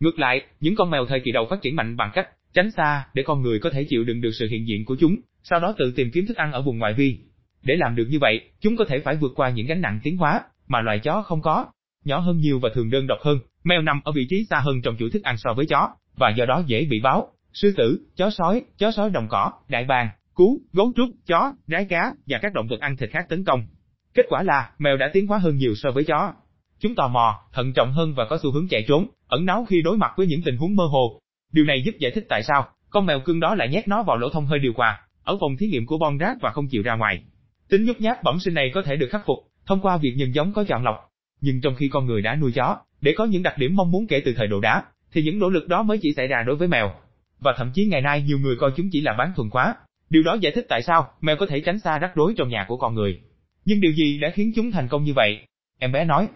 Ngược lại, những con mèo thời kỳ đầu phát triển mạnh bằng cách tránh xa để con người có thể chịu đựng được sự hiện diện của chúng, sau đó tự tìm kiếm thức ăn ở vùng ngoại vi. Để làm được như vậy, chúng có thể phải vượt qua những gánh nặng tiến hóa mà loài chó không có, nhỏ hơn nhiều và thường đơn độc hơn. Mèo nằm ở vị trí xa hơn trong chuỗi thức ăn so với chó, và do đó dễ bị báo, sư tử, chó sói, chó sói đồng cỏ, đại bàng, cú, gấu trúc, chó, rái cá và các động vật ăn thịt khác tấn công. Kết quả là, mèo đã tiến hóa hơn nhiều so với chó. Chúng tò mò, thận trọng hơn và có xu hướng chạy trốn, ẩn náu khi đối mặt với những tình huống mơ hồ. Điều này giúp giải thích tại sao con mèo cưng đó lại nhét nó vào lỗ thông hơi điều hòa ở phòng thí nghiệm của Bonrat và không chịu ra ngoài. Tính nhút nhát bẩm sinh này có thể được khắc phục thông qua việc nhân giống có chọn lọc. Nhưng trong khi con người đã nuôi chó để có những đặc điểm mong muốn kể từ thời đồ đá, thì những nỗ lực đó mới chỉ xảy ra đối với mèo. Và thậm chí ngày nay nhiều người coi chúng chỉ là bán thuần quá. Điều đó giải thích tại sao mèo có thể tránh xa rắc rối trong nhà của con người. Nhưng điều gì đã khiến chúng thành công như vậy? Em bé nói.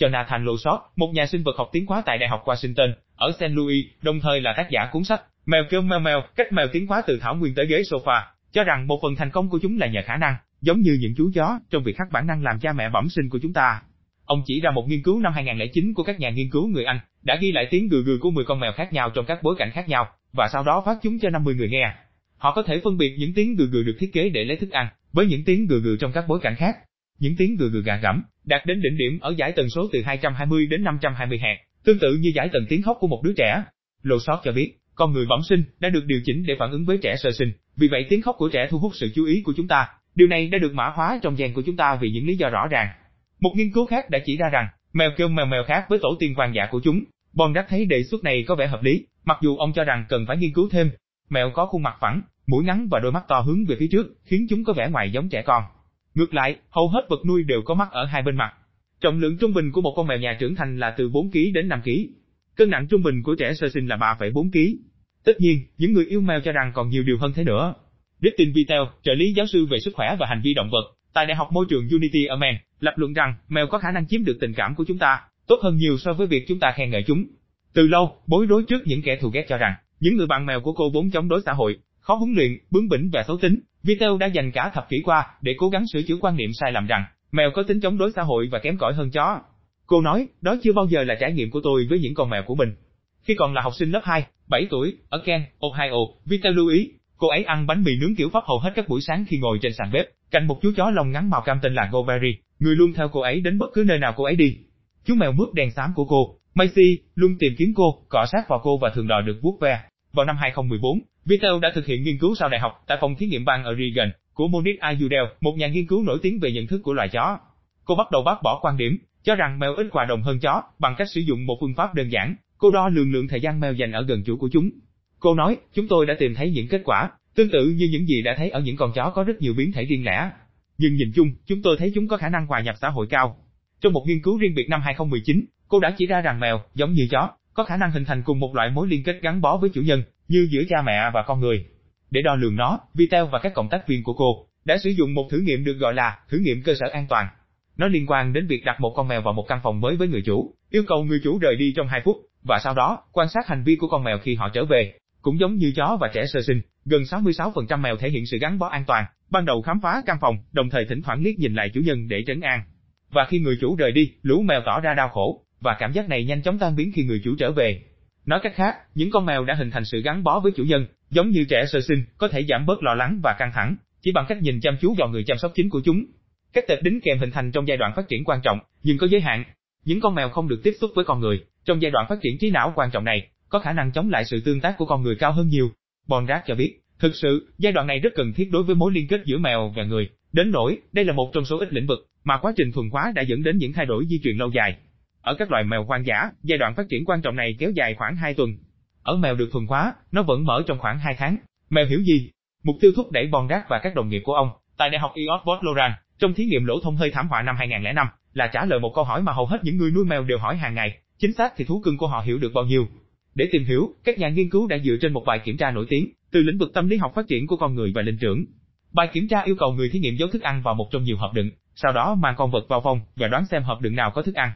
Jonathan Losot, một nhà sinh vật học tiến hóa tại Đại học Washington, ở St. Louis, đồng thời là tác giả cuốn sách Mèo kêu mèo mèo, cách mèo tiến hóa từ thảo nguyên tới ghế sofa, cho rằng một phần thành công của chúng là nhờ khả năng, giống như những chú chó, trong việc khắc bản năng làm cha mẹ bẩm sinh của chúng ta. Ông chỉ ra một nghiên cứu năm 2009 của các nhà nghiên cứu người Anh, đã ghi lại tiếng gừ gừ của 10 con mèo khác nhau trong các bối cảnh khác nhau, và sau đó phát chúng cho 50 người nghe. Họ có thể phân biệt những tiếng gừ gừ được thiết kế để lấy thức ăn, với những tiếng gừ gừ trong các bối cảnh khác. Những tiếng gừ gừ gà gẫm, đạt đến đỉnh điểm ở giải tần số từ 220 đến 520 Hz, tương tự như giải tần tiếng khóc của một đứa trẻ. Lô sót cho biết, con người bẩm sinh đã được điều chỉnh để phản ứng với trẻ sơ sinh, vì vậy tiếng khóc của trẻ thu hút sự chú ý của chúng ta. Điều này đã được mã hóa trong gen của chúng ta vì những lý do rõ ràng. Một nghiên cứu khác đã chỉ ra rằng, mèo kêu mèo mèo khác với tổ tiên vàng dạ của chúng. Bon đã thấy đề xuất này có vẻ hợp lý, mặc dù ông cho rằng cần phải nghiên cứu thêm. Mèo có khuôn mặt phẳng, mũi ngắn và đôi mắt to hướng về phía trước, khiến chúng có vẻ ngoài giống trẻ con. Ngược lại, hầu hết vật nuôi đều có mắt ở hai bên mặt. Trọng lượng trung bình của một con mèo nhà trưởng thành là từ 4 kg đến 5 kg. Cân nặng trung bình của trẻ sơ sinh là 3,4 kg. Tất nhiên, những người yêu mèo cho rằng còn nhiều điều hơn thế nữa. Justin Vitel, trợ lý giáo sư về sức khỏe và hành vi động vật, tại Đại học Môi trường Unity ở Maine, lập luận rằng mèo có khả năng chiếm được tình cảm của chúng ta, tốt hơn nhiều so với việc chúng ta khen ngợi chúng. Từ lâu, bối rối trước những kẻ thù ghét cho rằng, những người bạn mèo của cô vốn chống đối xã hội, khó huấn luyện, bướng bỉnh và xấu tính. Vitel đã dành cả thập kỷ qua để cố gắng sửa chữa quan niệm sai lầm rằng mèo có tính chống đối xã hội và kém cỏi hơn chó. Cô nói, đó chưa bao giờ là trải nghiệm của tôi với những con mèo của mình. Khi còn là học sinh lớp 2, 7 tuổi, ở Ken, Ohio, Vita lưu ý, cô ấy ăn bánh mì nướng kiểu Pháp hầu hết các buổi sáng khi ngồi trên sàn bếp, cạnh một chú chó lông ngắn màu cam tên là Goberry, người luôn theo cô ấy đến bất cứ nơi nào cô ấy đi. Chú mèo mướp đen xám của cô, Macy, luôn tìm kiếm cô, cọ sát vào cô và thường đòi được vuốt ve. Vào năm 2014, Vitel đã thực hiện nghiên cứu sau đại học tại phòng thí nghiệm bang Oregon của Monique Ayudel, một nhà nghiên cứu nổi tiếng về nhận thức của loài chó. Cô bắt đầu bác bỏ quan điểm cho rằng mèo ít hòa đồng hơn chó bằng cách sử dụng một phương pháp đơn giản Cô đo lường lượng thời gian mèo dành ở gần chủ của chúng. Cô nói, chúng tôi đã tìm thấy những kết quả, tương tự như những gì đã thấy ở những con chó có rất nhiều biến thể riêng lẻ. Nhưng nhìn chung, chúng tôi thấy chúng có khả năng hòa nhập xã hội cao. Trong một nghiên cứu riêng biệt năm 2019, cô đã chỉ ra rằng mèo, giống như chó, có khả năng hình thành cùng một loại mối liên kết gắn bó với chủ nhân, như giữa cha mẹ và con người. Để đo lường nó, Vitel và các cộng tác viên của cô đã sử dụng một thử nghiệm được gọi là thử nghiệm cơ sở an toàn. Nó liên quan đến việc đặt một con mèo vào một căn phòng mới với người chủ, yêu cầu người chủ rời đi trong 2 phút, và sau đó, quan sát hành vi của con mèo khi họ trở về. Cũng giống như chó và trẻ sơ sinh, gần 66% mèo thể hiện sự gắn bó an toàn, ban đầu khám phá căn phòng, đồng thời thỉnh thoảng liếc nhìn lại chủ nhân để trấn an. Và khi người chủ rời đi, lũ mèo tỏ ra đau khổ, và cảm giác này nhanh chóng tan biến khi người chủ trở về. Nói cách khác, những con mèo đã hình thành sự gắn bó với chủ nhân, giống như trẻ sơ sinh, có thể giảm bớt lo lắng và căng thẳng, chỉ bằng cách nhìn chăm chú vào người chăm sóc chính của chúng. Các tệp đính kèm hình thành trong giai đoạn phát triển quan trọng, nhưng có giới hạn. Những con mèo không được tiếp xúc với con người, trong giai đoạn phát triển trí não quan trọng này, có khả năng chống lại sự tương tác của con người cao hơn nhiều. Bonrat cho biết, thực sự, giai đoạn này rất cần thiết đối với mối liên kết giữa mèo và người, đến nỗi, đây là một trong số ít lĩnh vực mà quá trình thuần hóa đã dẫn đến những thay đổi di truyền lâu dài. Ở các loài mèo hoang dã, giai đoạn phát triển quan trọng này kéo dài khoảng 2 tuần. Ở mèo được thuần hóa, nó vẫn mở trong khoảng 2 tháng. Mèo hiểu gì? Mục tiêu thúc đẩy Bonrat và các đồng nghiệp của ông tại Đại học Oxford Loran trong thí nghiệm lỗ thông hơi thảm họa năm 2005 là trả lời một câu hỏi mà hầu hết những người nuôi mèo đều hỏi hàng ngày, chính xác thì thú cưng của họ hiểu được bao nhiêu. Để tìm hiểu, các nhà nghiên cứu đã dựa trên một bài kiểm tra nổi tiếng từ lĩnh vực tâm lý học phát triển của con người và linh trưởng. Bài kiểm tra yêu cầu người thí nghiệm giấu thức ăn vào một trong nhiều hộp đựng, sau đó mang con vật vào phòng và đoán xem hộp đựng nào có thức ăn.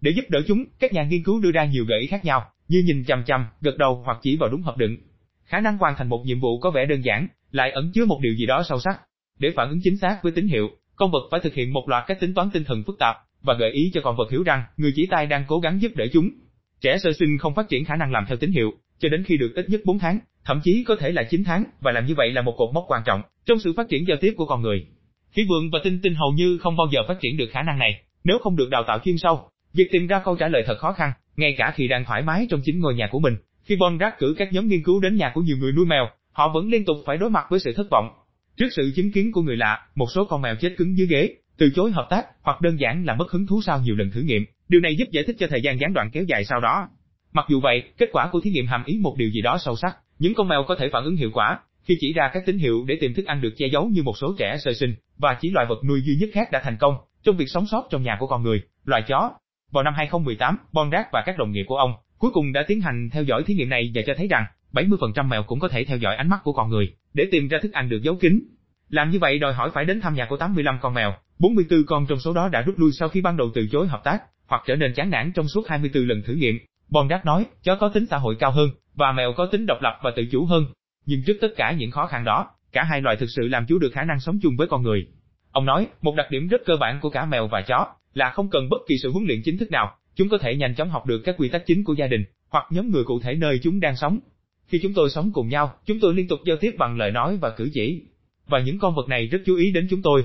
Để giúp đỡ chúng, các nhà nghiên cứu đưa ra nhiều gợi ý khác nhau, như nhìn chằm chằm, gật đầu hoặc chỉ vào đúng hợp đựng. Khả năng hoàn thành một nhiệm vụ có vẻ đơn giản, lại ẩn chứa một điều gì đó sâu sắc. Để phản ứng chính xác với tín hiệu, con vật phải thực hiện một loạt các tính toán tinh thần phức tạp và gợi ý cho con vật hiểu rằng người chỉ tay đang cố gắng giúp đỡ chúng. Trẻ sơ sinh không phát triển khả năng làm theo tín hiệu, cho đến khi được ít nhất 4 tháng, thậm chí có thể là 9 tháng, và làm như vậy là một cột mốc quan trọng trong sự phát triển giao tiếp của con người. Khí vượng và tinh tinh hầu như không bao giờ phát triển được khả năng này, nếu không được đào tạo chuyên sâu. Việc tìm ra câu trả lời thật khó khăn, ngay cả khi đang thoải mái trong chính ngôi nhà của mình. Khi Bondrack cử các nhóm nghiên cứu đến nhà của nhiều người nuôi mèo, họ vẫn liên tục phải đối mặt với sự thất vọng. Trước sự chứng kiến của người lạ, một số con mèo chết cứng dưới ghế, từ chối hợp tác, hoặc đơn giản là mất hứng thú sau nhiều lần thử nghiệm. Điều này giúp giải thích cho thời gian gián đoạn kéo dài sau đó. Mặc dù vậy, kết quả của thí nghiệm hàm ý một điều gì đó sâu sắc. Những con mèo có thể phản ứng hiệu quả khi chỉ ra các tín hiệu để tìm thức ăn được che giấu như một số trẻ sơ sinh, và chỉ loài vật nuôi duy nhất khác đã thành công trong việc sống sót trong nhà của con người, loài chó. Vào năm 2018, Bondrack và các đồng nghiệp của ông cuối cùng đã tiến hành theo dõi thí nghiệm này và cho thấy rằng 70% mèo cũng có thể theo dõi ánh mắt của con người để tìm ra thức ăn được giấu kín. Làm như vậy đòi hỏi phải đến thăm nhà của 85 con mèo, 44 con trong số đó đã rút lui sau khi ban đầu từ chối hợp tác, hoặc trở nên chán nản trong suốt 24 lần thử nghiệm. Bondrack nói, chó có tính xã hội cao hơn, và mèo có tính độc lập và tự chủ hơn. Nhưng trước tất cả những khó khăn đó, cả hai loài thực sự làm chủ được khả năng sống chung với con người. Ông nói, một đặc điểm rất cơ bản của cả mèo và chó là không cần bất kỳ sự huấn luyện chính thức nào, chúng có thể nhanh chóng học được các quy tắc chính của gia đình hoặc nhóm người cụ thể nơi chúng đang sống. Khi chúng tôi sống cùng nhau, chúng tôi liên tục giao tiếp bằng lời nói và cử chỉ. Và những con vật này rất chú ý đến chúng tôi,